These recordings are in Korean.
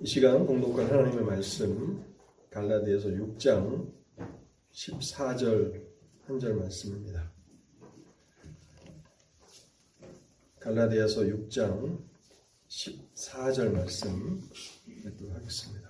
이 시간 공독할 하나님의 말씀 갈라디아서 6장 14절 한 절 말씀입니다. 갈라디아서 6장 14절 말씀 읽도록 하겠습니다.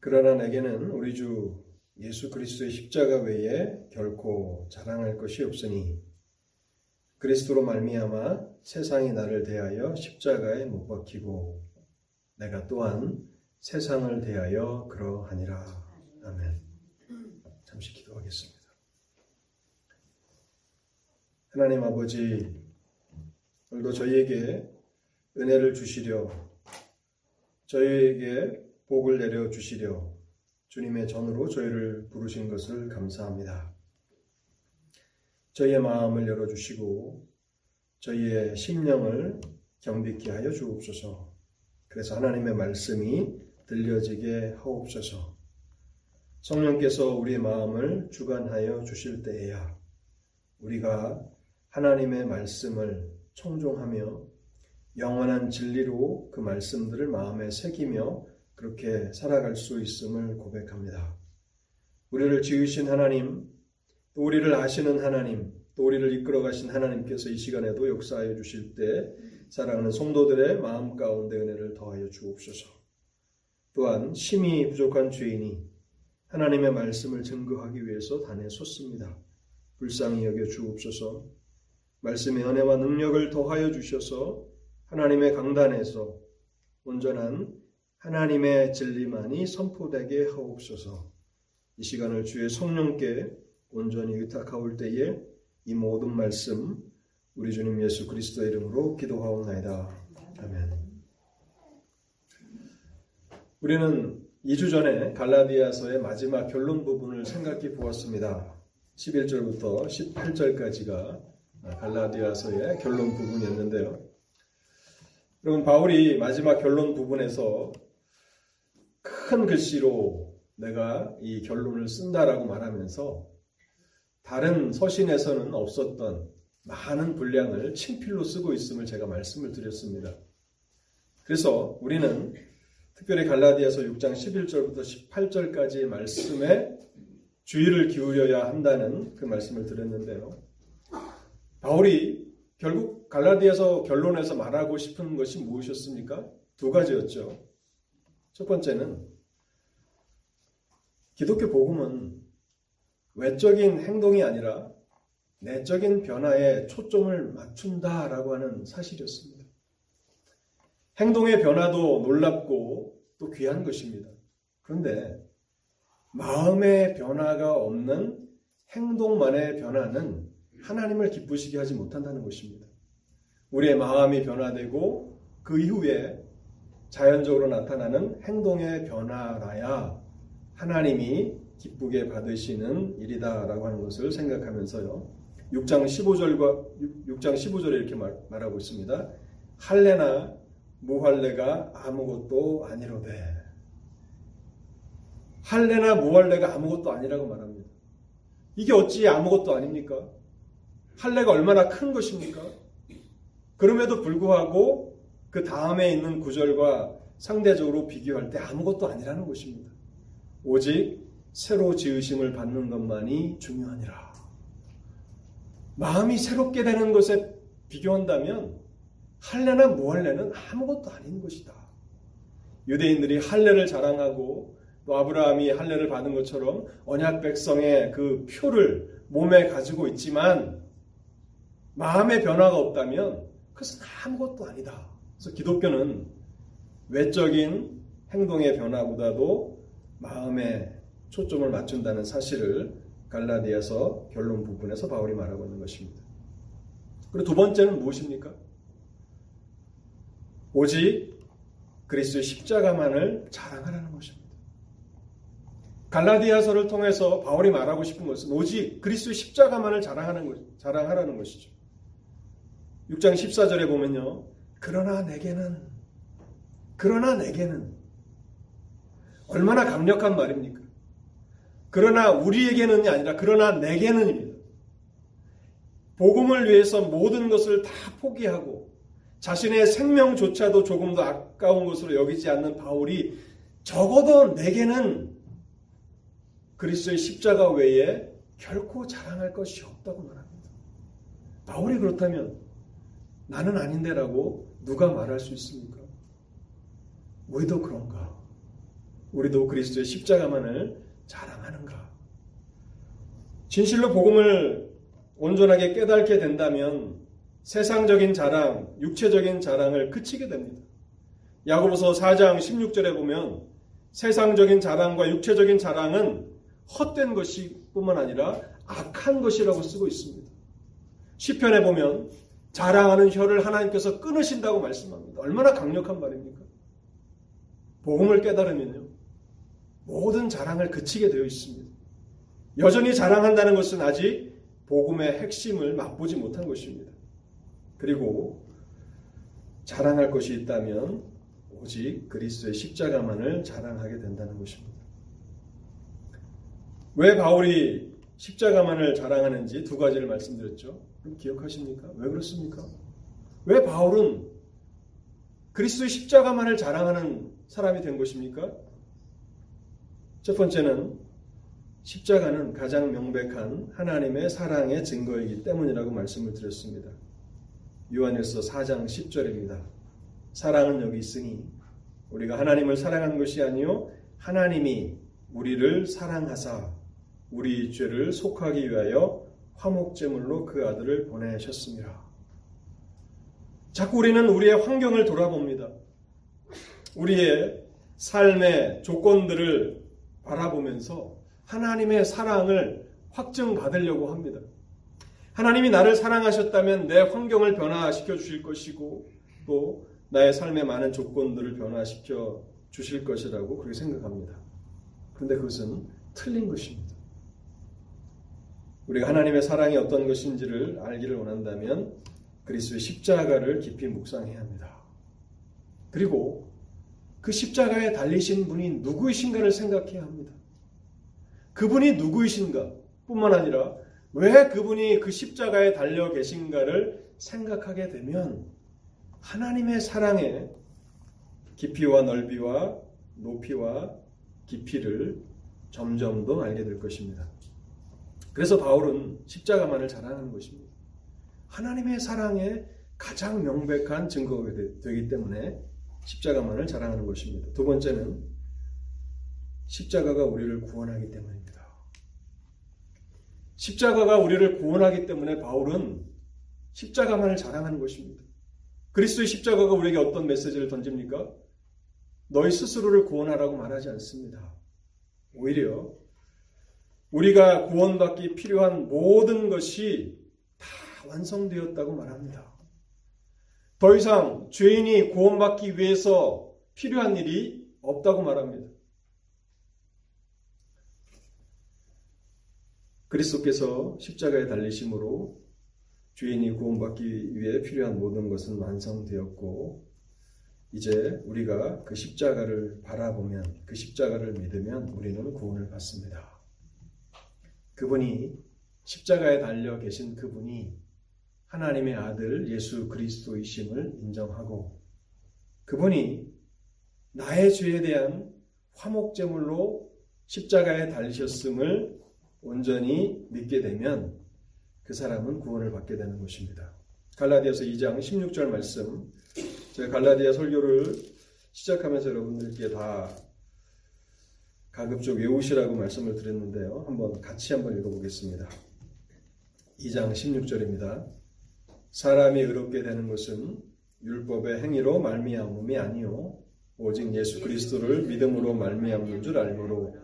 그러나 내게는 우리 주 예수 그리스도의 십자가 외에 결코 자랑할 것이 없으니 그리스도로 말미암아 세상이 나를 대하여 십자가에 못 박히고 내가 또한 세상을 대하여 그러하니라. 아멘. 잠시 기도하겠습니다. 하나님 아버지, 오늘도 저희에게 은혜를 주시려 저희에게 복을 내려 주시려 주님의 전으로 저희를 부르신 것을 감사합니다. 저희의 마음을 열어 주시고 저희의 심령을 경비케 하여 주옵소서. 그래서 하나님의 말씀이 들려지게 하옵소서. 성령께서 우리의 마음을 주관하여 주실 때에야 우리가 하나님의 말씀을 청종하며 영원한 진리로 그 말씀들을 마음에 새기며 그렇게 살아갈 수 있음을 고백합니다. 우리를 지으신 하나님, 또 우리를 아시는 하나님, 또 우리를 이끌어 가신 하나님께서 이 시간에도 역사하여 주실 때 사랑하는 성도들의 마음 가운데 은혜를 더하여 주옵소서. 또한 심히 부족한 죄인이 하나님의 말씀을 증거하기 위해서 단에 섰습니다. 불쌍히 여겨 주옵소서. 말씀의 은혜와 능력을 더하여 주셔서 하나님의 강단에서 온전한 하나님의 진리만이 선포되게 하옵소서. 이 시간을 주의 성령께 온전히 의탁하올 때에 이 모든 말씀 우리 주님 예수 그리스도 이름으로 기도하옵나이다. 아멘. 우리는 2주 전에 갈라디아서의 마지막 결론 부분을 생각해 보았습니다. 11절부터 18절까지가 갈라디아서의 결론 부분이었는데요. 여러분 바울이 마지막 결론 부분에서 큰 글씨로 내가 이 결론을 쓴다라고 말하면서 다른 서신에서는 없었던 많은 분량을 친필로 쓰고 있음을 제가 말씀을 드렸습니다. 그래서 우리는 특별히 갈라디아서 6장 11절부터 18절까지의 말씀에 주의를 기울여야 한다는 그 말씀을 드렸는데요. 바울이 결국 갈라디아서 결론에서 말하고 싶은 것이 무엇이었습니까? 두 가지였죠. 첫 번째는 기독교 복음은 외적인 행동이 아니라 내적인 변화에 초점을 맞춘다라고 하는 사실이었습니다. 행동의 변화도 놀랍고 또 귀한 것입니다. 그런데 마음의 변화가 없는 행동만의 변화는 하나님을 기쁘시게 하지 못한다는 것입니다. 우리의 마음이 변화되고 그 이후에 자연적으로 나타나는 행동의 변화라야 하나님이 기쁘게 받으시는 일이다라고 하는 것을 생각하면서요. 6장 15절과 6장 15절에 이렇게 말, 말하고 있습니다. 할례나 무할례가 아무것도 아니로되 할례나 무할례가 아무것도 아니라고 말합니다. 이게 어찌 아무것도 아닙니까? 할례가 얼마나 큰 것입니까? 그럼에도 불구하고 그 다음에 있는 구절과 상대적으로 비교할 때 아무것도 아니라는 것입니다. 오직 새로 지으심을 받는 것만이 중요하니라. 마음이 새롭게 되는 것에 비교한다면 할례나 무할례는 아무것도 아닌 것이다. 유대인들이 할례를 자랑하고 또 아브라함이 할례를 받은 것처럼 언약 백성의 그 표를 몸에 가지고 있지만 마음의 변화가 없다면 그것은 아무것도 아니다. 그래서 기독교는 외적인 행동의 변화보다도 마음에 초점을 맞춘다는 사실을 갈라디아서 결론 부분에서 바울이 말하고 있는 것입니다. 그리고 두 번째는 무엇입니까? 오직 그리스도의 십자가만을 자랑하라는 것입니다. 갈라디아서를 통해서 바울이 말하고 싶은 것은 오직 그리스도의 십자가만을 자랑하는 것, 자랑하라는 것이죠. 6장 14절에 보면요. 그러나 내게는 그러나 내게는 얼마나 강력한 말입니까? 그러나 우리에게는 아니라 그러나 내게는입니다. 복음을 위해서 모든 것을 다 포기하고 자신의 생명조차도 조금 더 아까운 것으로 여기지 않는 바울이 적어도 내게는 그리스도의 십자가 외에 결코 자랑할 것이 없다고 말합니다. 바울이 그렇다면 나는 아닌데라고 누가 말할 수 있습니까? 우리도 그런가? 우리도 그리스도의 십자가만을 자랑하는가? 진실로 복음을 온전하게 깨닫게 된다면 세상적인 자랑, 육체적인 자랑을 그치게 됩니다. 야고보서 4장 16절에 보면 세상적인 자랑과 육체적인 자랑은 헛된 것이 뿐만 아니라 악한 것이라고 쓰고 있습니다. 시편에 보면 자랑하는 혀를 하나님께서 끊으신다고 말씀합니다. 얼마나 강력한 말입니까? 복음을 깨달으면요. 모든 자랑을 그치게 되어 있습니다. 여전히 자랑한다는 것은 아직 복음의 핵심을 맛보지 못한 것입니다. 그리고 자랑할 것이 있다면 오직 그리스도의 십자가만을 자랑하게 된다는 것입니다. 왜 바울이 십자가만을 자랑하는지 두 가지를 말씀드렸죠. 기억하십니까? 왜 그렇습니까? 왜 바울은 그리스도의 십자가만을 자랑하는 사람이 된 것입니까? 첫 번째는 십자가는 가장 명백한 하나님의 사랑의 증거이기 때문이라고 말씀을 드렸습니다. 요한일서 4장 10절입니다. 사랑은 여기 있으니 우리가 하나님을 사랑한 것이 아니요 하나님이 우리를 사랑하사 우리 죄를 속하기 위하여 화목제물로 그 아들을 보내셨습니다. 자꾸 우리는 우리의 환경을 돌아봅니다. 우리의 삶의 조건들을 바라보면서 하나님의 사랑을 확증받으려고 합니다. 하나님이 나를 사랑하셨다면 내 환경을 변화시켜 주실 것이고 또 나의 삶의 많은 조건들을 변화시켜 주실 것이라고 그렇게 생각합니다. 그런데 그것은 틀린 것입니다. 우리가 하나님의 사랑이 어떤 것인지를 알기를 원한다면 그리스도의 십자가를 깊이 묵상해야 합니다. 그리고 그 십자가에 달리신 분이 누구이신가를 생각해야 합니다. 그분이 누구이신가 뿐만 아니라 왜 그분이 그 십자가에 달려 계신가를 생각하게 되면 하나님의 사랑의 깊이와 넓이와 높이와 깊이를 점점 더 알게 될 것입니다. 그래서 바울은 십자가만을 자랑하는 것입니다. 하나님의 사랑의 가장 명백한 증거가 되기 때문에 십자가만을 자랑하는 것입니다. 두 번째는 십자가가 우리를 구원하기 때문입니다. 십자가가 우리를 구원하기 때문에 바울은 십자가만을 자랑하는 것입니다. 그리스도의 십자가가 우리에게 어떤 메시지를 던집니까? 너희 스스로를 구원하라고 말하지 않습니다. 오히려 우리가 구원받기 필요한 모든 것이 다 완성되었다고 말합니다. 더 이상 죄인이 구원받기 위해서 필요한 일이 없다고 말합니다. 그리스도께서 십자가에 달리심으로 죄인이 구원받기 위해 필요한 모든 것은 완성되었고 이제 우리가 그 십자가를 바라보면 그 십자가를 믿으면 우리는 구원을 받습니다. 그분이 십자가에 달려 계신 그분이 하나님의 아들 예수 그리스도이심을 인정하고 그분이 나의 죄에 대한 화목제물로 십자가에 달리셨음을 온전히 믿게 되면 그 사람은 구원을 받게 되는 것입니다. 갈라디아서 2장 16절 말씀 제가 갈라디아 설교를 시작하면서 여러분들께 다 가급적 외우시라고 말씀을 드렸는데요. 한번 같이 한번 읽어보겠습니다. 2장 16절입니다. 사람이 의롭게 되는 것은 율법의 행위로 말미암음이 아니요 오직 예수 그리스도를 믿음으로 말미암는 줄 알므로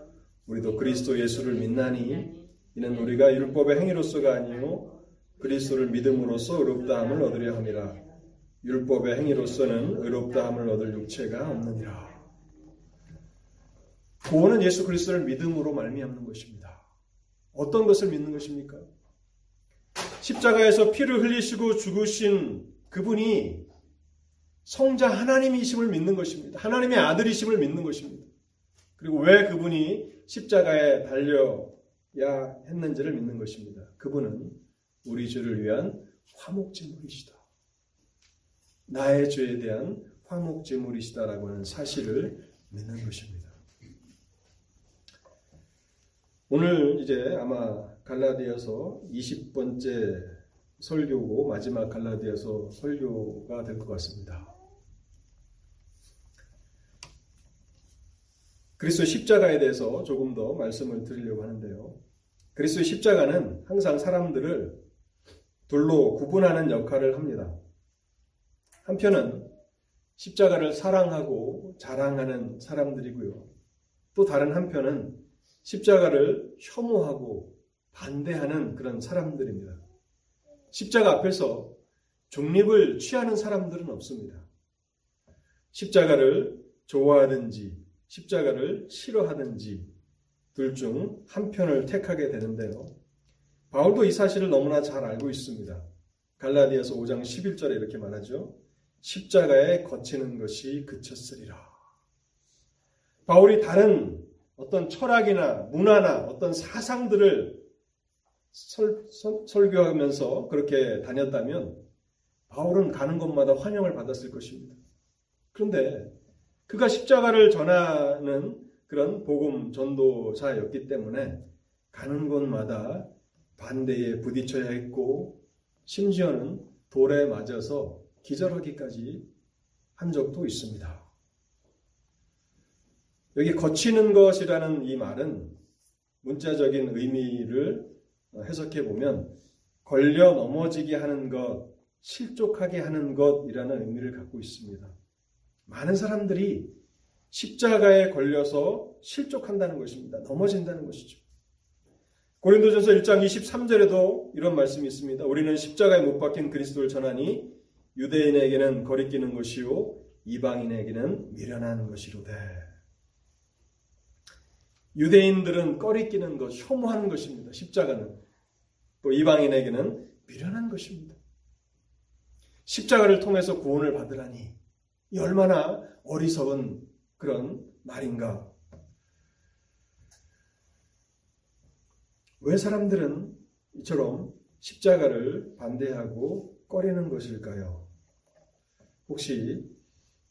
우리도 그리스도 예수를 믿나니 이는 우리가 율법의 행위로서가 아니요 그리스도를 믿음으로써 의롭다함을 얻으려 함이라 율법의 행위로서는 의롭다함을 얻을 육체가 없느니라. 구원은 예수 그리스도를 믿음으로 말미암는 것입니다. 어떤 것을 믿는 것입니까? 십자가에서 피를 흘리시고 죽으신 그리고 왜 그분이 십자가에 달려야 했는지를 믿는 것입니다. 그분은 우리 죄를 위한 화목제물이시다. 나의 죄에 대한 화목제물이시다라고 하는 사실을 믿는 것입니다. 오늘 이제 아마 갈라디아서 20번째 설교고 마지막 갈라디아서 설교가 될 것 같습니다. 그리스도 십자가에 대해서 조금 더 말씀을 드리려고 하는데요. 그리스도 십자가는 항상 사람들을 둘로 구분하는 역할을 합니다. 한편은 십자가를 사랑하고 자랑하는 사람들이고요. 또 다른 한편은 십자가를 혐오하고 반대하는 그런 사람들입니다. 십자가 앞에서 중립을 취하는 사람들은 없습니다. 십자가를 좋아하든지 십자가를 싫어하든지 둘 중 한 편을 택하게 되는데요. 바울도 이 사실을 너무나 잘 알고 있습니다. 갈라디아서 5장 11절에 이렇게 말하죠. 십자가에 거치는 것이 그쳤으리라. 바울이 다른 어떤 철학이나 문화나 어떤 사상들을 설, 설 교하면서 그렇게 다녔다면 바울은 가는 곳마다 환영을 받았을 것입니다. 그런데 그가 십자가를 전하는 그런 복음 전도자였기 때문에 가는 곳마다 반대에 부딪혀야 했고 심지어는 돌에 맞아서 기절하기까지 한 적도 있습니다. 여기 거치는 것이라는 이 말은 문자적인 의미를 해석해 보면 걸려 넘어지게 하는 것, 실족하게 하는 것이라는 의미를 갖고 있습니다. 많은 사람들이 십자가에 걸려서 실족한다는 것입니다. 넘어진다는 것이죠. 고린도전서 1장 23절에도 이런 말씀이 있습니다. 우리는 십자가에 못 박힌 그리스도를 전하니 유대인에게는 거리끼는 것이요 이방인에게는 미련한 것이로되 유대인들은 꺼리끼는 것, 혐오하는 것입니다. 십자가는 또 이방인에게는 미련한 것입니다. 십자가를 통해서 구원을 받으라니 이 얼마나 어리석은 그런 말인가. 왜 사람들은 이처럼 십자가를 반대하고 꺼리는 것일까요? 혹시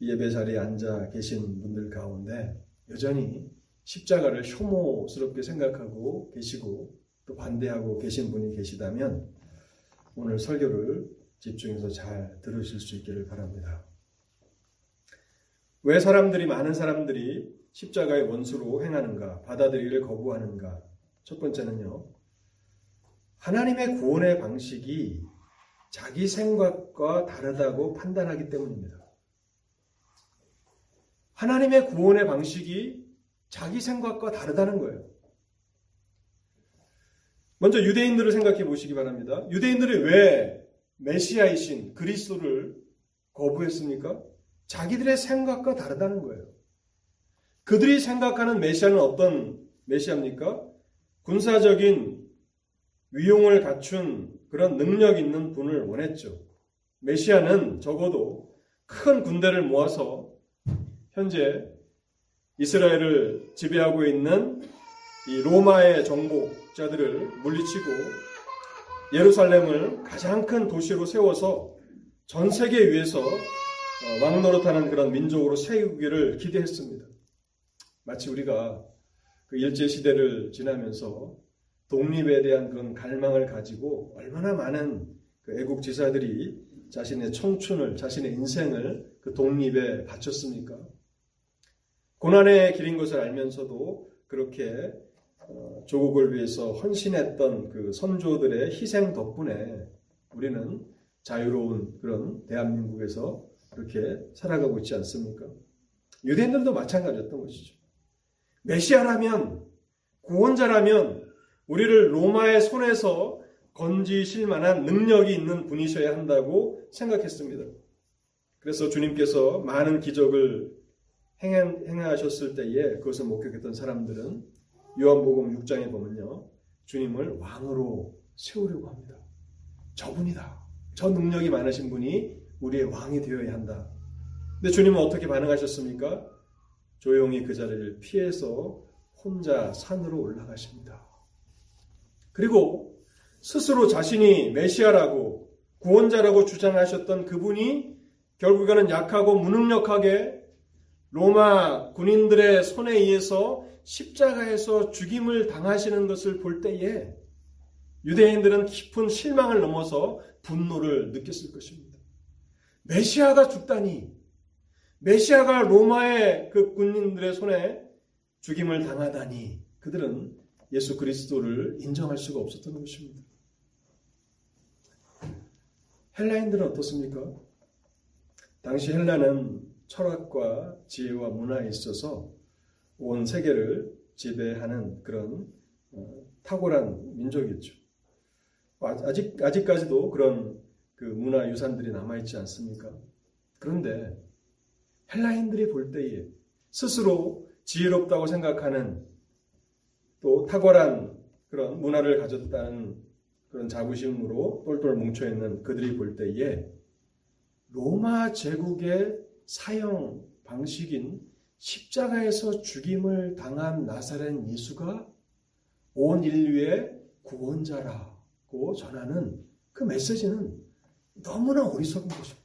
예배 자리에 앉아 계신 분들 가운데 여전히 십자가를 혐오스럽게 생각하고 계시고 또 반대하고 계신 분이 계시다면 오늘 설교를 집중해서 잘 들으실 수 있기를 바랍니다. 왜 사람들이 많은 사람들이 십자가의 원수로 행하는가, 받아들이기를 거부하는가? 첫 번째는요. 하나님의 구원의 방식이 자기 생각과 다르다고 판단하기 때문입니다. 하나님의 구원의 방식이 자기 생각과 다르다는 거예요. 먼저 유대인들을 생각해 보시기 바랍니다. 유대인들이 왜 메시아이신 그리스도를 거부했습니까? 자기들의 생각과 다르다는 거예요. 그들이 생각하는 메시아는 어떤 메시아입니까? 군사적인 위용을 갖춘 그런 능력 있는 분을 원했죠. 메시아는 적어도 큰 군대를 모아서 현재 이스라엘을 지배하고 있는 이 로마의 정복자들을 물리치고 예루살렘을 가장 큰 도시로 세워서 전 세계 위에서 어, 왕노릇하는 그런 민족으로 세우기를 기대했습니다. 마치 우리가 그 일제 시대를 지나면서 독립에 대한 그런 갈망을 가지고 얼마나 많은 그 애국 지사들이 자신의 청춘을, 자신의 인생을 그 독립에 바쳤습니까? 고난의 길인 것을 알면서도 그렇게 어, 조국을 위해서 헌신했던 그 선조들의 희생 덕분에 우리는 자유로운 그런 대한민국에서 그렇게 살아가고 있지 않습니까? 유대인들도 마찬가지였던 것이죠. 메시아라면, 구원자라면, 우리를 로마의 손에서 건지실 만한 능력이 있는 분이셔야 한다고 생각했습니다. 그래서 주님께서 많은 기적을 행하셨을 때에 그것을 목격했던 사람들은 요한복음 6장에 보면요. 주님을 왕으로 세우려고 합니다. 저분이다. 저 능력이 많으신 분이 우리의 왕이 되어야 한다. 근데 주님은 어떻게 반응하셨습니까? 조용히 그 자리를 피해서 혼자 산으로 올라가십니다. 그리고 스스로 자신이 메시아라고 구원자라고 주장하셨던 그분이 결국에는 약하고 무능력하게 로마 군인들의 손에 의해서 십자가에서 죽임을 당하시는 것을 볼 때에 유대인들은 깊은 실망을 넘어서 분노를 느꼈을 것입니다. 메시아가 죽다니, 메시아가 로마의 그 군인들의 손에 죽임을 당하다니, 그들은 예수 그리스도를 인정할 수가 없었던 것입니다. 헬라인들은 어떻습니까? 당시 헬라는 철학과 지혜와 문화에 있어서 온 세계를 지배하는 그런 어, 탁월한 민족이었죠. 아직, 아직까지도 그런 그 문화 유산들이 남아 있지 않습니까? 그런데 헬라인들이 볼 때에 스스로 지혜롭다고 생각하는 또 탁월한 그런 문화를 가졌다는 그런 자부심으로 똘똘 뭉쳐 있는 그들이 볼 때에 로마 제국의 사형 방식인 십자가에서 죽임을 당한 나사렛 예수가 온 인류의 구원자라고 전하는 그 메시지는 너무나 어리석은 것입니다.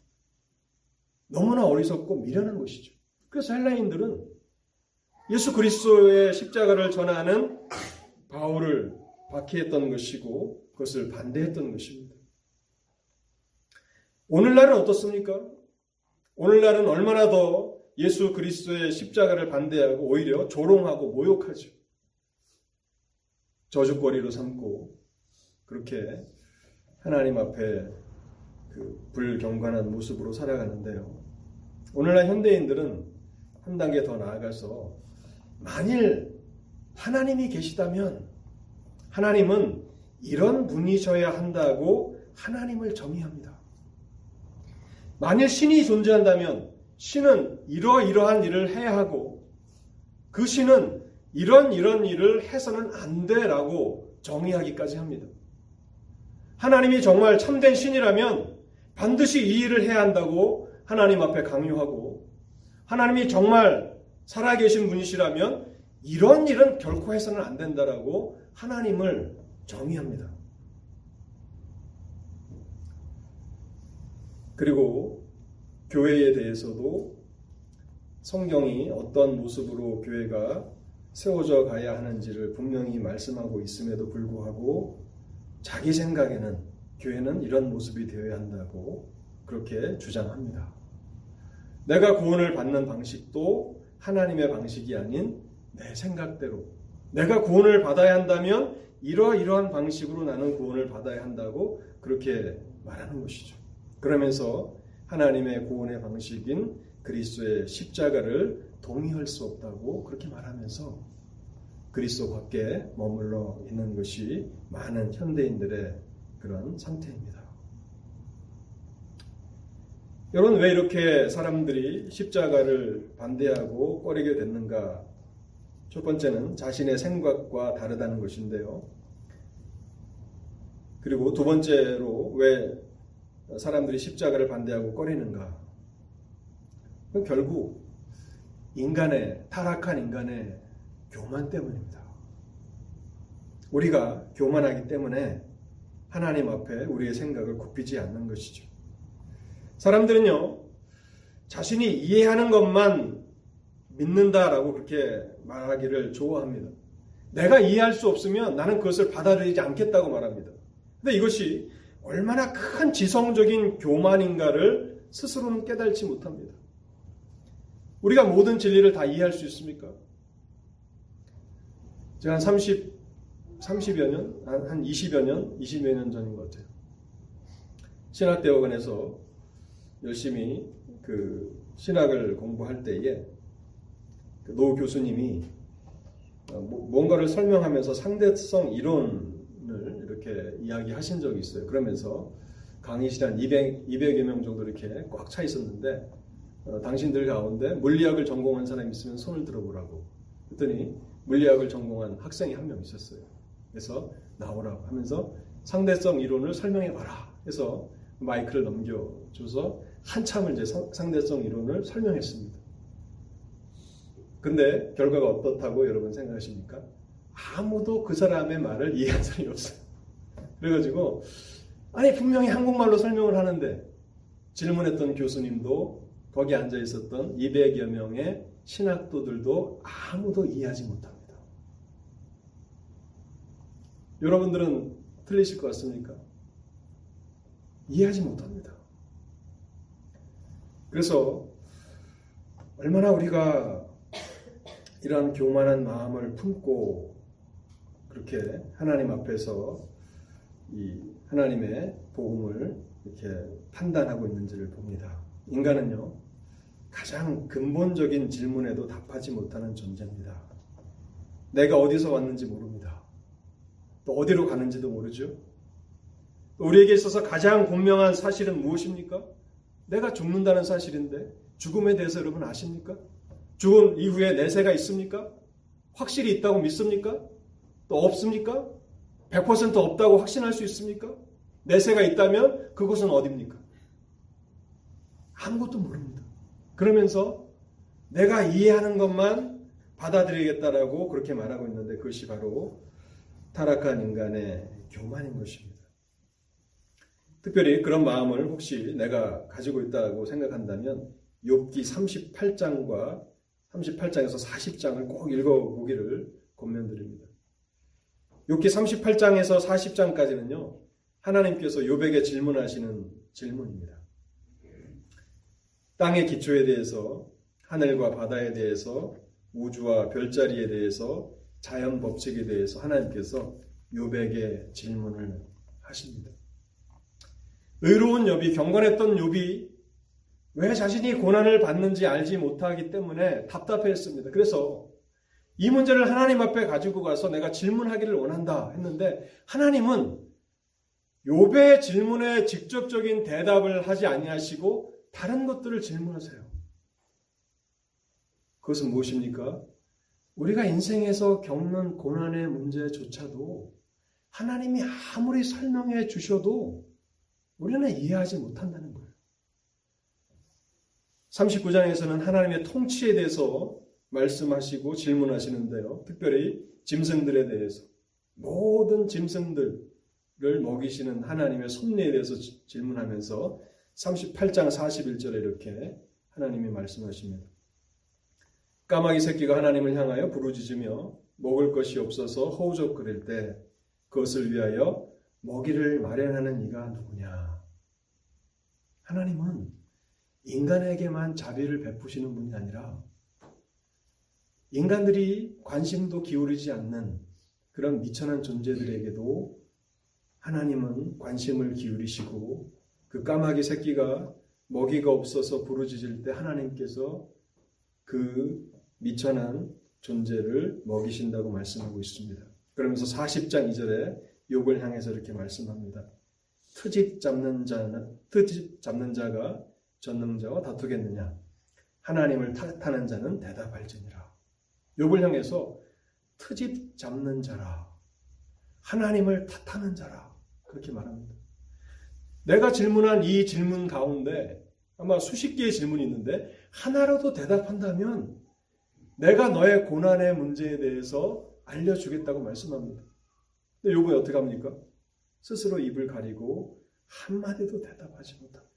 너무나 어리석고 미련한 것이죠. 그래서 헬라인들은 예수 그리스도의 십자가를 전하는 바울을 박해했던 것이고 그것을 반대했던 것입니다. 오늘날은 어떻습니까? 오늘날은 얼마나 더 예수 그리스도의 십자가를 반대하고 오히려 조롱하고 모욕하죠. 저주거리로 삼고 그렇게 하나님 앞에 그 불경건한 모습으로 살아가는데요. 오늘날 현대인들은 한 단계 더 나아가서 만일 하나님이 계시다면 하나님은 이런 분이셔야 한다고 하나님을 정의합니다. 만일 신이 존재한다면 신은 이러이러한 일을 해야 하고 그 신은 이런 이런 일을 해서는 안 돼라고 정의하기까지 합니다. 하나님이 정말 참된 신이라면 반드시 이 일을 해야 한다고 하나님 앞에 강요하고 하나님이 정말 살아계신 분이시라면 이런 일은 결코 해서는 안 된다라고 하나님을 정의합니다. 그리고 교회에 대해서도 성경이 어떤 모습으로 교회가 세워져 가야 하는지를 분명히 말씀하고 있음에도 불구하고 자기 생각에는 교회는 이런 모습이 되어야 한다고 그렇게 주장합니다. 내가 구원을 받는 방식도 하나님의 방식이 아닌 내 생각대로 내가 구원을 받아야 한다면 이러이러한 방식으로 나는 구원을 받아야 한다고 그렇게 말하는 것이죠. 그러면서 하나님의 구원의 방식인 그리스도의 십자가를 동의할 수 없다고 그렇게 말하면서 그리스도 밖에 머물러 있는 것이 많은 현대인들의 그런 상태입니다. 여러분 왜 이렇게 사람들이 십자가를 반대하고 꺼리게 됐는가? 첫 번째는 자신의 생각과 다르다는 것인데요. 그리고 두 번째로 왜 사람들이 십자가를 반대하고 꺼리는가? 결국 인간의 타락한 인간의 교만 때문입니다. 우리가 교만하기 때문에 하나님 앞에 우리의 생각을 굽히지 않는 것이죠. 사람들은요, 자신이 이해하는 것만 믿는다라고 그렇게 말하기를 좋아합니다. 내가 이해할 수 없으면 나는 그것을 받아들이지 않겠다고 말합니다. 근데 이것이 얼마나 큰 지성적인 교만인가를 스스로는 깨달지 못합니다. 우리가 모든 진리를 다 이해할 수 있습니까? 제가 한 30, 30여 년, 한 20여 년, 20여 년 전인 것 같아요. 신학대학원에서 열심히 그 신학을 공부할 때에 그노 교수님이 어, 뭐, 뭔가를 설명하면서 상대성 이론을 이렇게 이야기하신 적이 있어요. 그러면서 강의 시간 200, 200여 명 정도 이렇게 꽉 차 있었는데 어, 당신들 가운데 물리학을 전공한 사람이 있으면 손을 들어보라고. 그랬더니 물리학을 전공한 학생이 한 명 있었어요. 그래서 나오라고 하면서 상대성 이론을 설명해 봐라. 해서 마이크를 넘겨줘서 한참을 이제 상대성 이론을 설명했습니다. 근데 결과가 어떻다고 여러분 생각하십니까? 아무도 그 사람의 말을 이해한 사람이 없어요. 그래가지고 아니 분명히 한국말로 설명을 하는데 질문했던 교수님도 거기 앉아 있었던 200여 명의 신학도들도 아무도 이해하지 못합니다. 여러분들은 틀리실 것 같습니까? 이해하지 못합니다. 그래서 얼마나 우리가 이러한 교만한 마음을 품고 그렇게 하나님 앞에서 이 하나님의 복음을 이렇게 판단하고 있는지를 봅니다. 인간은요, 가장 근본적인 질문에도 답하지 못하는 존재입니다. 내가 어디서 왔는지 모릅니다. 또 어디로 가는지도 모르죠. 또 우리에게 있어서 가장 분명한 사실은 무엇입니까? 내가 죽는다는 사실인데 죽음에 대해서 여러분 아십니까? 죽음 이후에 내세가 있습니까? 확실히 있다고 믿습니까? 또 없습니까? 100% 없다고 확신할 수 있습니까? 내세가 있다면 그곳은 어디입니까? 아무것도 모릅니다. 그러면서 내가 이해하는 것만 받아들이겠다라고 그렇게 말하고 있는데 그것이 바로 타락한 인간의 교만인 것입니다. 특별히 그런 마음을 혹시 내가 가지고 있다고 생각한다면 욥기 38장과 38장에서 40장을 꼭 읽어보기를 권면드립니다. 욥기 38장에서 40장까지는요. 하나님께서 욥에게 질문하시는 질문입니다. 땅의 기초에 대해서 하늘과 바다에 대해서 우주와 별자리에 대해서 자연 법칙에 대해서 하나님께서 욥에게 질문을 하십니다. 의로운 욥이 경건했던 욥이 왜 자신이 고난을 받는지 알지 못하기 때문에 답답했습니다. 그래서 이 문제를 하나님 앞에 가지고 가서 내가 질문하기를 원한다 했는데 하나님은 욥의 질문에 직접적인 대답을 하지 아니하시고 다른 것들을 질문하세요. 그것은 무엇입니까? 우리가 인생에서 겪는 고난의 문제조차도 하나님이 아무리 설명해 주셔도 우리는 이해하지 못한다는 거예요. 39장에서는 하나님의 통치에 대해서 말씀하시고 질문하시는데요. 특별히 짐승들에 대해서 모든 짐승들을 먹이시는 하나님의 섭리에 대해서 질문하면서 38장 41절에 이렇게 하나님이 말씀하십니다. 까마귀 새끼가 하나님을 향하여 부르짖으며 먹을 것이 없어서 허우적거릴 때 그것을 위하여 먹이를 마련하는 이가 누구냐? 하나님은 인간에게만 자비를 베푸시는 분이 아니라 인간들이 관심도 기울이지 않는 그런 미천한 존재들에게도 하나님은 관심을 기울이시고 그 까마귀 새끼가 먹이가 없어서 부르짖을 때 하나님께서 그 미천한 존재를 먹이신다고 말씀하고 있습니다. 그러면서 40장 2절에 욕을 향해서 이렇게 말씀합니다. 트집 잡는 자는 트집 잡는 자가 전능자와 다투겠느냐? 하나님을 탓하는 자는 대답할지니라. 욕을 향해서 트집 잡는 자라. 하나님을 탓하는 자라. 그렇게 말합니다. 내가 질문한 이 질문 가운데 아마 수십 개의 질문이 있는데 하나라도 대답한다면 내가 너의 고난의 문제에 대해서 알려주겠다고 말씀합니다. 근데 요번에 어떻게 합니까? 스스로 입을 가리고 한마디도 대답하지 못합니다.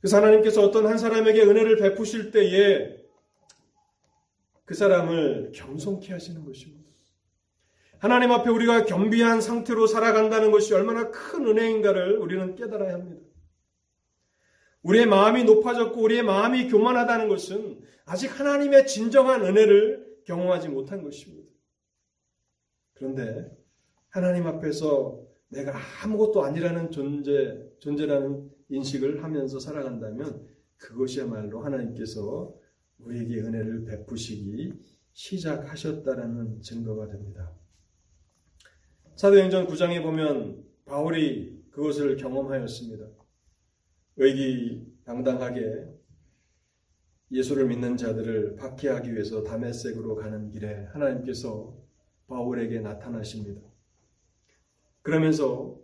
그래서 하나님께서 어떤 한 사람에게 은혜를 베푸실 때에 그 사람을 겸손케 하시는 것입니다. 하나님 앞에 우리가 겸비한 상태로 살아간다는 것이 얼마나 큰 은혜인가를 우리는 깨달아야 합니다. 우리의 마음이 높아졌고 우리의 마음이 교만하다는 것은 아직 하나님의 진정한 은혜를 경험하지 못한 것입니다. 그런데 하나님 앞에서 내가 아무것도 아니라는 존재, 존재라는 인식을 하면서 살아간다면 그것이야말로 하나님께서 우리에게 은혜를 베푸시기 시작하셨다라는 증거가 됩니다. 사도행전 9장에 보면 바울이 그것을 경험하였습니다. 의기당당하게 예수를 믿는 자들을 박해하기 위해서 다메섹으로 가는 길에 하나님께서 바울에게 나타나십니다. 그러면서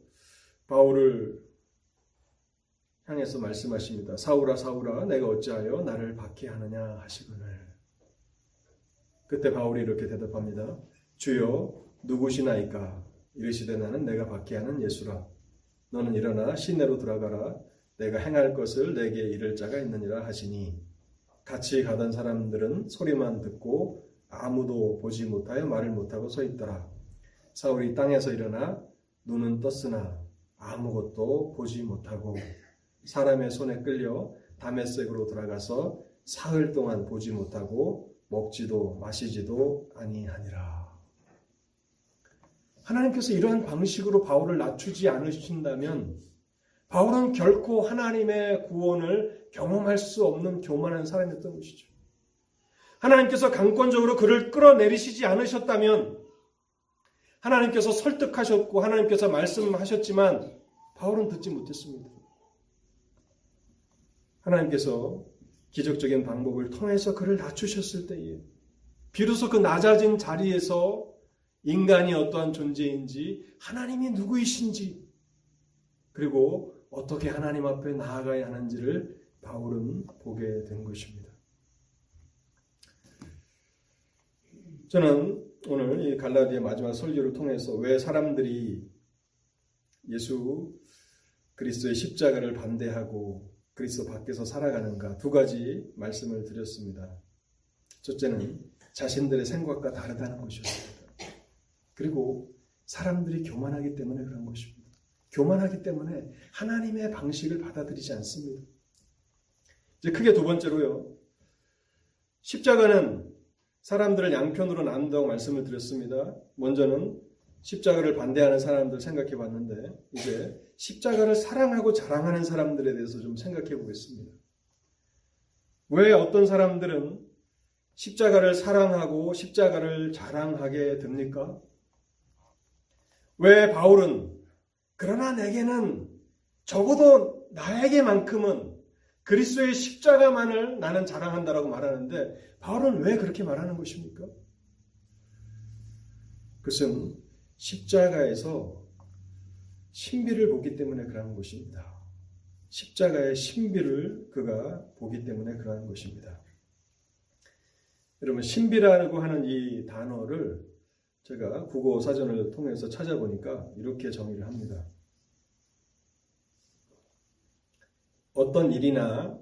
바울을 향해서 말씀하십니다. 사울아 사울아 내가 어찌하여 나를 박해하느냐 하시거늘. 그때 바울이 이렇게 대답합니다. 주여 누구시나이까 이르시되 나는 내가 박해하는 예수라. 너는 일어나 시내로 들어가라. 내가 행할 것을 내게 이를 자가 있느니라 하시니 같이 가던 사람들은 소리만 듣고 아무도 보지 못하여 말을 못하고 서 있더라. 사울이 땅에서 일어나 눈은 떴으나 아무것도 보지 못하고 사람의 손에 끌려 담에색으로 들어가서 사흘 동안 보지 못하고 먹지도 마시지도 아니하니라. 하나님께서 이러한 방식으로 바울을 낮추지 않으신다면 바울은 결코 하나님의 구원을 경험할 수 없는 교만한 사람이었던 것이죠. 하나님께서 강권적으로 그를 끌어내리시지 않으셨다면 하나님께서 설득하셨고 하나님께서 말씀하셨지만 바울은 듣지 못했습니다. 하나님께서 기적적인 방법을 통해서 그를 낮추셨을 때에 비로소 그 낮아진 자리에서 인간이 어떠한 존재인지 하나님이 누구이신지 그리고 어떻게 하나님 앞에 나아가야 하는지를 바울은 보게 된 것입니다. 저는 오늘 이 갈라디아 마지막 설교를 통해서 왜 사람들이 예수 그리스도의 십자가를 반대하고 그리스도 밖에서 살아가는가 두 가지 말씀을 드렸습니다. 첫째는 자신들의 생각과 다르다는 것이었습니다. 그리고 사람들이 교만하기 때문에 그런 것입니다. 교만하기 때문에 하나님의 방식을 받아들이지 않습니다. 이제 크게 두 번째로요. 십자가는 사람들을 양편으로 나눈다고 말씀을 드렸습니다. 먼저는 십자가를 반대하는 사람들 생각해 봤는데, 이제 십자가를 사랑하고 자랑하는 사람들에 대해서 좀 생각해 보겠습니다. 왜 어떤 사람들은 십자가를 사랑하고 십자가를 자랑하게 됩니까? 왜 바울은 그러나 내게는 적어도 나에게만큼은 그리스도의 십자가만을 나는 자랑한다라고 말하는데 바울은 왜 그렇게 말하는 것입니까? 그것은 십자가에서 신비를 보기 때문에 그러한 것입니다. 십자가의 신비를 그가 보기 때문에 그러한 것입니다. 여러분 신비라고 하는 이 단어를 제가 국어 사전을 통해서 찾아보니까 이렇게 정의를 합니다. 어떤 일이나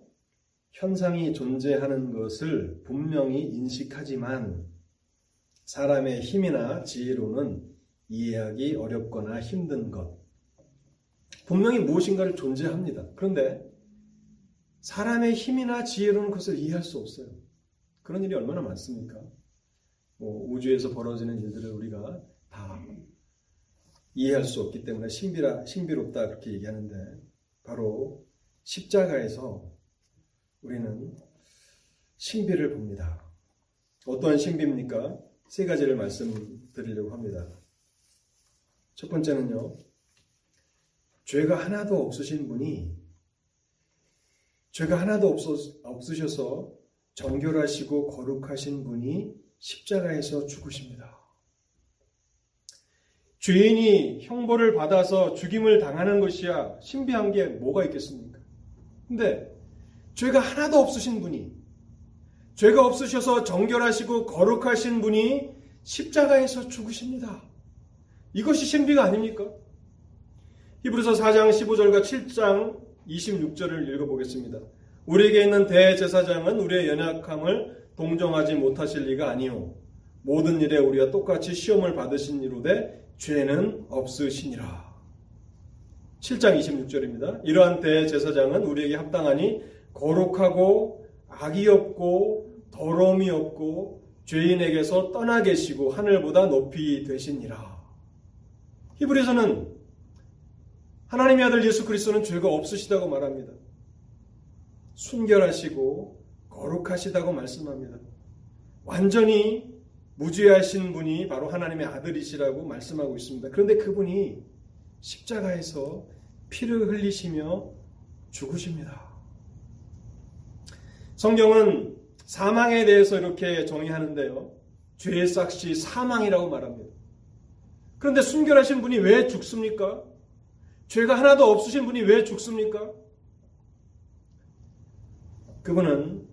현상이 존재하는 것을 분명히 인식하지만 사람의 힘이나 지혜로는 이해하기 어렵거나 힘든 것. 분명히 무엇인가를 존재합니다. 그런데 사람의 힘이나 지혜로는 그것을 이해할 수 없어요. 그런 일이 얼마나 많습니까? 뭐 우주에서 벌어지는 일들을 우리가 다 이해할 수 없기 때문에 신비라, 신비롭다 그렇게 얘기하는데 바로 십자가에서 우리는 신비를 봅니다. 어떠한 신비입니까? 세 가지를 말씀드리려고 합니다. 첫 번째는요, 죄가 하나도 없으신 분이 죄가 하나도 없으셔서 정결하시고 거룩하신 분이 십자가에서 죽으십니다. 죄인이 형벌을 받아서 죽임을 당하는 것이야 신비한 게 뭐가 있겠습니까? 근데 죄가 하나도 없으신 분이 죄가 없으셔서 정결하시고 거룩하신 분이 십자가에서 죽으십니다. 이것이 신비가 아닙니까? 히브리서 4장 15절과 7장 26절을 읽어보겠습니다. 우리에게 있는 대제사장은 우리의 연약함을 동정하지 못하실 리가 아니요 모든 일에 우리가 똑같이 시험을 받으신 이로되 죄는 없으시니라. 7장 26절입니다. 이러한 대제사장은 우리에게 합당하니 거룩하고 악이 없고 더러움이 없고 죄인에게서 떠나 계시고 하늘보다 높이 되시니라. 히브리서는 하나님의 아들 예수 그리스도는 죄가 없으시다고 말합니다. 순결하시고 거룩하시다고 말씀합니다. 완전히 무죄하신 분이 바로 하나님의 아들이시라고 말씀하고 있습니다. 그런데 그분이 십자가에서 피를 흘리시며 죽으십니다. 성경은 사망에 대해서 이렇게 정의하는데요. 죄의 싹시 사망이라고 말합니다. 그런데 순결하신 분이 왜 죽습니까? 죄가 하나도 없으신 분이 왜 죽습니까? 그분은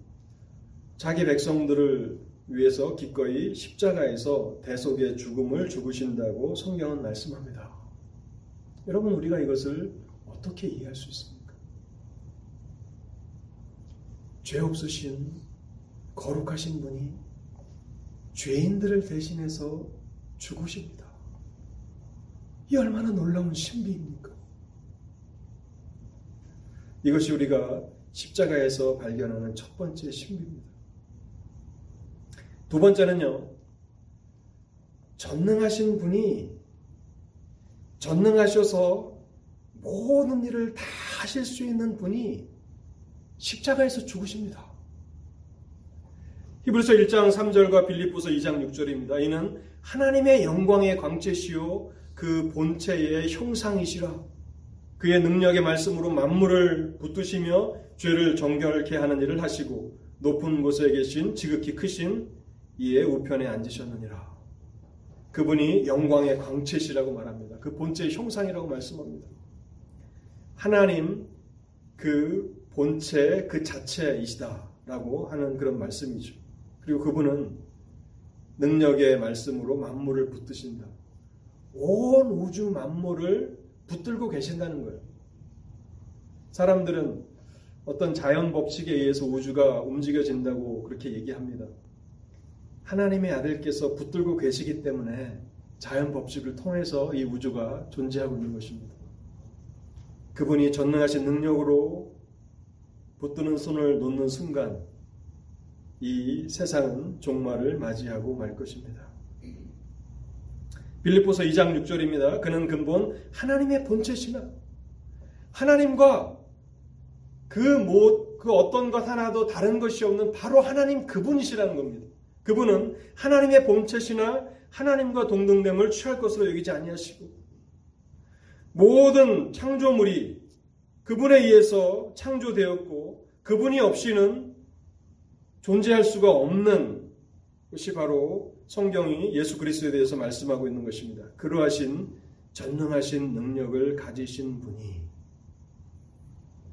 자기 백성들을 위해서 기꺼이 십자가에서 대속의 죽음을 죽으신다고 성경은 말씀합니다. 여러분, 우리가 이것을 어떻게 이해할 수 있습니까? 죄 없으신 거룩하신 분이 죄인들을 대신해서 죽으십니다. 이 얼마나 놀라운 신비입니까? 이것이 우리가 십자가에서 발견하는 첫 번째 신비입니다. 두 번째는요, 전능하신 분이 전능하셔서 모든 일을 다 하실 수 있는 분이 십자가에서 죽으십니다. 히브리서 1장 3절과 빌립보서 2장 6절입니다. 이는 하나님의 영광의 광채시요 그 본체의 형상이시라. 그의 능력의 말씀으로 만물을 붙드시며 죄를 정결케 하는 일을 하시고 높은 곳에 계신 지극히 크신 이의 우편에 앉으셨느니라. 그분이 영광의 광채시라고 말합니다. 그 본체의 형상이라고 말씀합니다. 하나님 그 본체 그 자체이시다라고 하는 그런 말씀이죠. 그리고 그분은 능력의 말씀으로 만물을 붙드신다. 온 우주 만물을 붙들고 계신다는 거예요. 사람들은 어떤 자연 법칙에 의해서 우주가 움직여진다고 그렇게 얘기합니다. 하나님의 아들께서 붙들고 계시기 때문에 자연 법칙을 통해서 이 우주가 존재하고 있는 것입니다. 그분이 전능하신 능력으로 붙드는 손을 놓는 순간 이 세상은 종말을 맞이하고 말 것입니다. 빌립보서 2장 6절입니다. 그는 근본 하나님의 본체시나 하나님과 그, 뭐, 그 어떤 것 하나도 다른 것이 없는 바로 하나님 그분이시라는 겁니다. 그분은 하나님의 본체시나 하나님과 동등됨을 취할 것으로 여기지 아니하시고 모든 창조물이 그분에 의해서 창조되었고 그분이 없이는 존재할 수가 없는 것이 바로 성경이 예수 그리스도에 대해서 말씀하고 있는 것입니다. 그러하신 전능하신 능력을 가지신 분이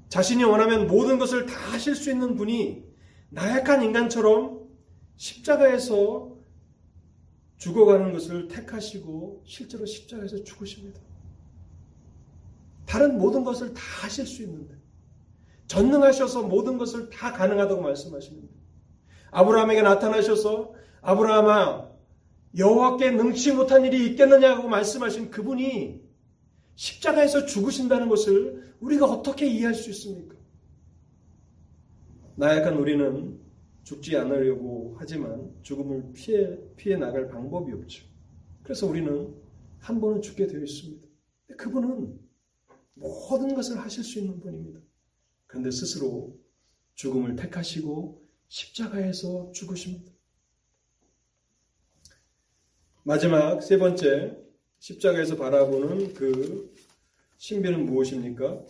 자신이 원하면 모든 것을 다 하실 수 있는 분이 나약한 인간처럼 십자가에서 죽어가는 것을 택하시고 실제로 십자가에서 죽으십니다. 다른 모든 것을 다 하실 수 있는데 전능하셔서 모든 것을 다 가능하다고 말씀하십니다. 아브라함에게 나타나셔서 아브라함아 여호와께 능치 못한 일이 있겠느냐고 말씀하신 그분이 십자가에서 죽으신다는 것을 우리가 어떻게 이해할 수 있습니까? 나약한 우리는 죽지 않으려고 하지만 죽음을 피해, 피해 나갈 방법이 없죠. 그래서 우리는 한 번은 죽게 되어 있습니다. 그분은 모든 것을 하실 수 있는 분입니다. 그런데 스스로 죽음을 택하시고 십자가에서 죽으십니다. 마지막 세 번째 십자가에서 바라보는 그 신비는 무엇입니까?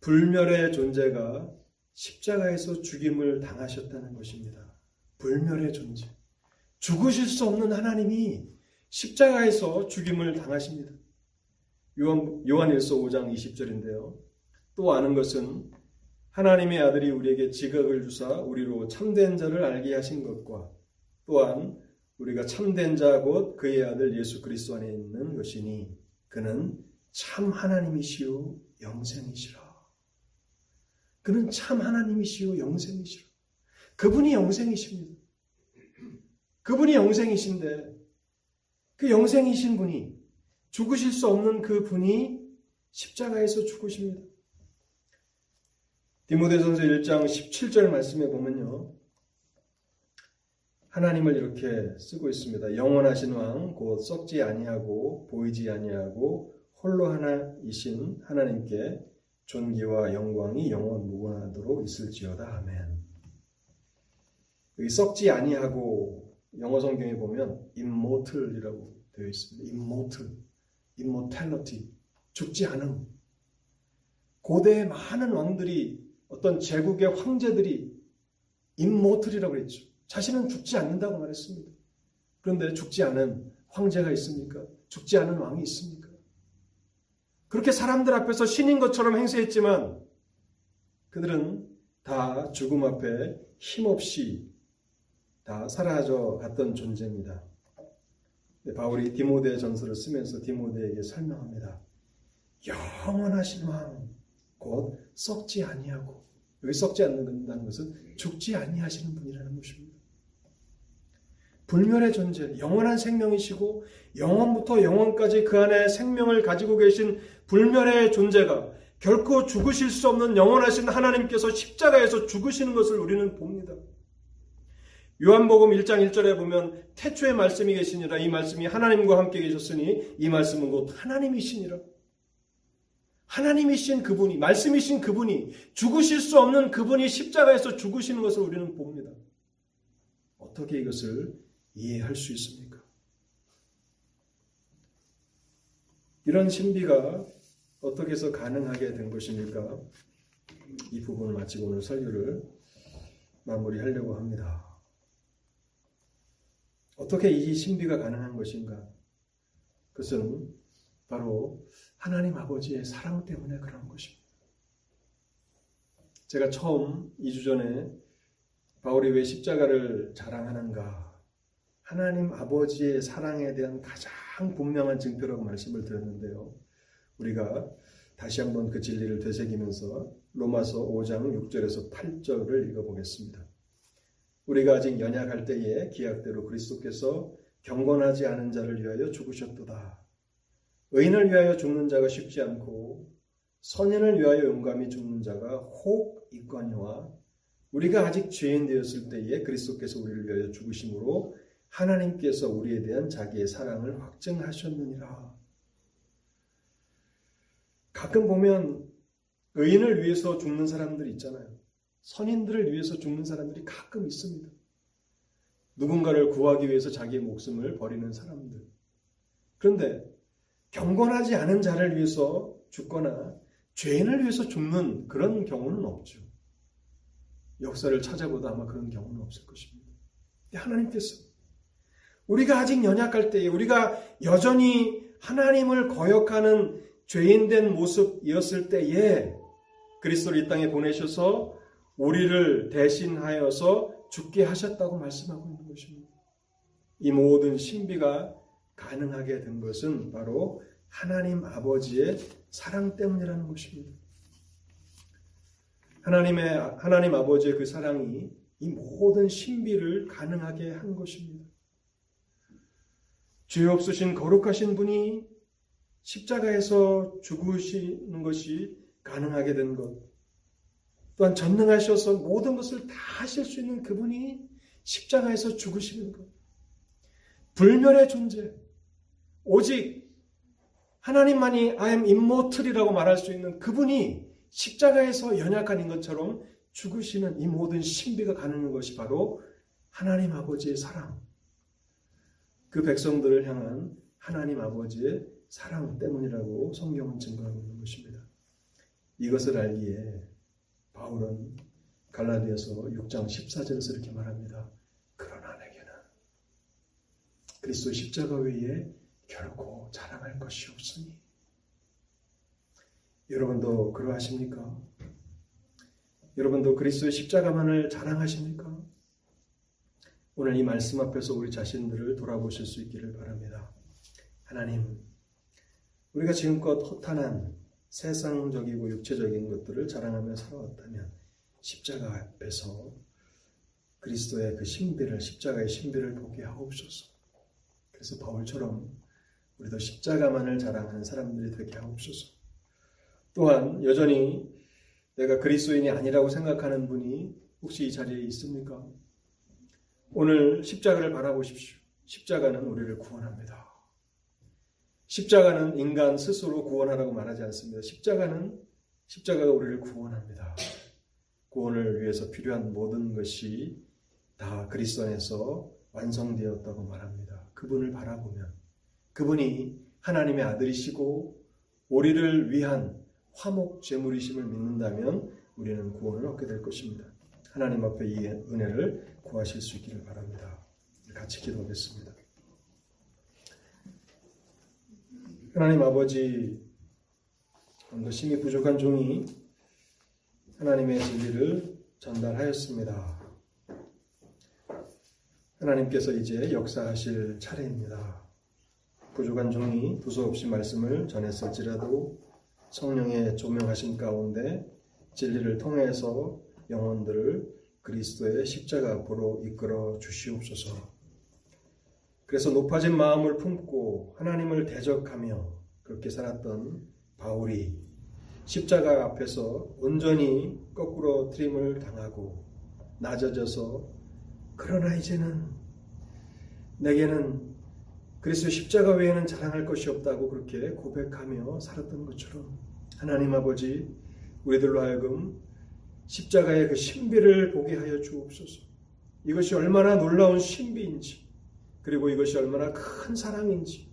불멸의 존재가 십자가에서 죽임을 당하셨다는 것입니다. 불멸의 존재. 죽으실 수 없는 하나님이 십자가에서 죽임을 당하십니다. 요한, 요한일서 5장 20절인데요. 또 아는 것은 하나님의 아들이 우리에게 지각을 주사 우리로 참된 자를 알게 하신 것과 또한 우리가 참된 자 곧 그의 아들 예수 그리스도 안에 있는 것이니 그는 참 하나님이시요 영생이시라. 그는 참 하나님이시요 영생이시라. 그분이 영생이십니다. 그분이 영생이신데 그 영생이신 분이 죽으실 수 없는 그 분이 십자가에서 죽으십니다. 디모데전서 1장 17절 말씀에 보면요. 하나님을 이렇게 쓰고 있습니다. 영원하신 왕, 곧 썩지 아니하고 보이지 아니하고 홀로 하나이신 하나님께 존귀와 영광이 영원 무궁하도록 있을지어다. 아멘. 여기 썩지 아니하고 영어 성경에 보면 immortal이라고 되어 있습니다. immortal, immortality, 죽지 않음. 고대의 많은 왕들이 어떤 제국의 황제들이 immortal이라고 했죠. 자신은 죽지 않는다고 말했습니다. 그런데 죽지 않은 황제가 있습니까? 죽지 않은 왕이 있습니까? 그렇게 사람들 앞에서 신인 것처럼 행세했지만 그들은 다 죽음 앞에 힘없이 다 사라져 갔던 존재입니다. 네, 바울이 디모데 전서를 쓰면서 디모데에게 설명합니다. 영원하신 왕, 곧 썩지 아니하고 여기 썩지 않는다는 것은 죽지 아니하시는 분이라는 것입니다. 불멸의 존재, 영원한 생명이시고 영원부터 영원까지 그 안에 생명을 가지고 계신 불멸의 존재가 결코 죽으실 수 없는 영원하신 하나님께서 십자가에서 죽으시는 것을 우리는 봅니다. 요한복음 1장 1절에 보면 태초의 말씀이 계시니라 이 말씀이 하나님과 함께 계셨으니 이 말씀은 곧 하나님이시니라. 하나님이신 그분이 말씀이신 그분이 죽으실 수 없는 그분이 십자가에서 죽으시는 것을 우리는 봅니다. 어떻게 이것을 이해할 수 있습니까? 이런 신비가 어떻게 해서 가능하게 된 것입니까? 이 부분을 마치고 오늘 설교를 마무리하려고 합니다. 어떻게 이 신비가 가능한 것인가? 그것은 바로 하나님 아버지의 사랑 때문에 그런 것입니다. 제가 처음 2주 전에 바울이 왜 십자가를 자랑하는가? 하나님 아버지의 사랑에 대한 가장 분명한 증표라고 말씀을 드렸는데요. 우리가 다시 한번 그 진리를 되새기면서 로마서 5장 6절에서 8절을 읽어보겠습니다. 우리가 아직 연약할 때에 기약대로 그리스도께서 경건하지 않은 자를 위하여 죽으셨도다. 의인을 위하여 죽는 자가 쉽지 않고 선인을 위하여 용감히 죽는 자가 혹 있거니와 우리가 아직 죄인 되었을 때에 그리스도께서 우리를 위하여 죽으심으로 하나님께서 우리에 대한 자기의 사랑을 확증하셨느니라. 가끔 보면 의인을 위해서 죽는 사람들이 있잖아요. 선인들을 위해서 죽는 사람들이 가끔 있습니다. 누군가를 구하기 위해서 자기의 목숨을 버리는 사람들. 그런데 경건하지 않은 자를 위해서 죽거나 죄인을 위해서 죽는 그런 경우는 없죠. 역사를 찾아보다 아마 그런 경우는 없을 것입니다. 하나님께서 우리가 아직 연약할 때에 우리가 여전히 하나님을 거역하는 죄인된 모습이었을 때에 그리스도를 이 땅에 보내셔서 우리를 대신하여서 죽게 하셨다고 말씀하고 있는 것입니다. 이 모든 신비가 가능하게 된 것은 바로 하나님 아버지의 사랑 때문이라는 것입니다. 하나님의 하나님 아버지의 그 사랑이 이 모든 신비를 가능하게 한 것입니다. 죄 없으신 거룩하신 분이 십자가에서 죽으시는 것이 가능하게 된 것. 또한 전능하셔서 모든 것을 다 하실 수 있는 그분이 십자가에서 죽으시는 것. 불멸의 존재. 오직 하나님만이 I am immortal이라고 말할 수 있는 그분이 십자가에서 연약한 인것처럼 죽으시는 이 모든 신비가 가능한 것이 바로 하나님 아버지의 사랑. 그 백성들을 향한 하나님 아버지의 사랑 때문이라고 성경은 증거하고 있는 것입니다. 이것을 알기에 바울은 갈라디아서 6장 14절에서 이렇게 말합니다. 그러나 내게는 그리스도 십자가 외에 결코 자랑할 것이 없으니 여러분도 그러하십니까? 여러분도 그리스도의 십자가만을 자랑하십니까? 오늘 이 말씀 앞에서 우리 자신들을 돌아보실 수 있기를 바랍니다. 하나님, 우리가 지금껏 허탄한 세상적이고 육체적인 것들을 자랑하며 살아왔다면 십자가 앞에서 그리스도의 그 신비를 십자가의 신비를 보게 하옵소서. 그래서 바울처럼 우리도 십자가만을 자랑하는 사람들이 되게 하옵소서. 또한 여전히 내가 그리스도인이 아니라고 생각하는 분이 혹시 이 자리에 있습니까? 오늘 십자가를 바라보십시오. 십자가는 우리를 구원합니다. 십자가는 인간 스스로 구원하라고 말하지 않습니다. 십자가는 십자가가 우리를 구원합니다. 구원을 위해서 필요한 모든 것이 다 그리스도 안에서 완성되었다고 말합니다. 그분을 바라보면 그분이 하나님의 아들이시고 우리를 위한 화목 제물이심을 믿는다면 우리는 구원을 얻게 될 것입니다. 하나님 앞에 이 은혜를 구하실 수 있기를 바랍니다. 같이 기도하겠습니다. 하나님 아버지, 심히 부족한 종이 하나님의 진리를 전달하였습니다. 하나님께서 이제 역사하실 차례입니다. 부족한 종이 두서없이 말씀을 전했을지라도 성령의 조명하신 가운데 진리를 통해서 영혼들을 그리스도의 십자가 앞으로 이끌어 주시옵소서. 그래서 높아진 마음을 품고 하나님을 대적하며 그렇게 살았던 바울이 십자가 앞에서 온전히 거꾸로 트림을 당하고 낮아져서 그러나 이제는 내게는 그리스도 십자가 외에는 자랑할 것이 없다고 그렇게 고백하며 살았던 것처럼 하나님 아버지 우리들로 하여금 십자가의 그 신비를 보게 하여 주옵소서. 이것이 얼마나 놀라운 신비인지 그리고 이것이 얼마나 큰 사랑인지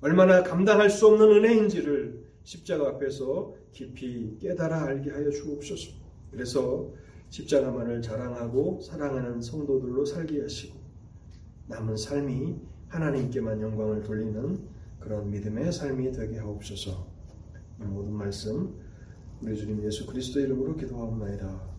얼마나 감당할 수 없는 은혜인지를 십자가 앞에서 깊이 깨달아 알게 하여 주옵소서. 그래서 십자가만을 자랑하고 사랑하는 성도들로 살게 하시고 남은 삶이 하나님께만 영광을 돌리는 그런 믿음의 삶이 되게 하옵소서. 이 모든 말씀 우리 주님 예수 그리스도 이름으로 기도하옵나이다.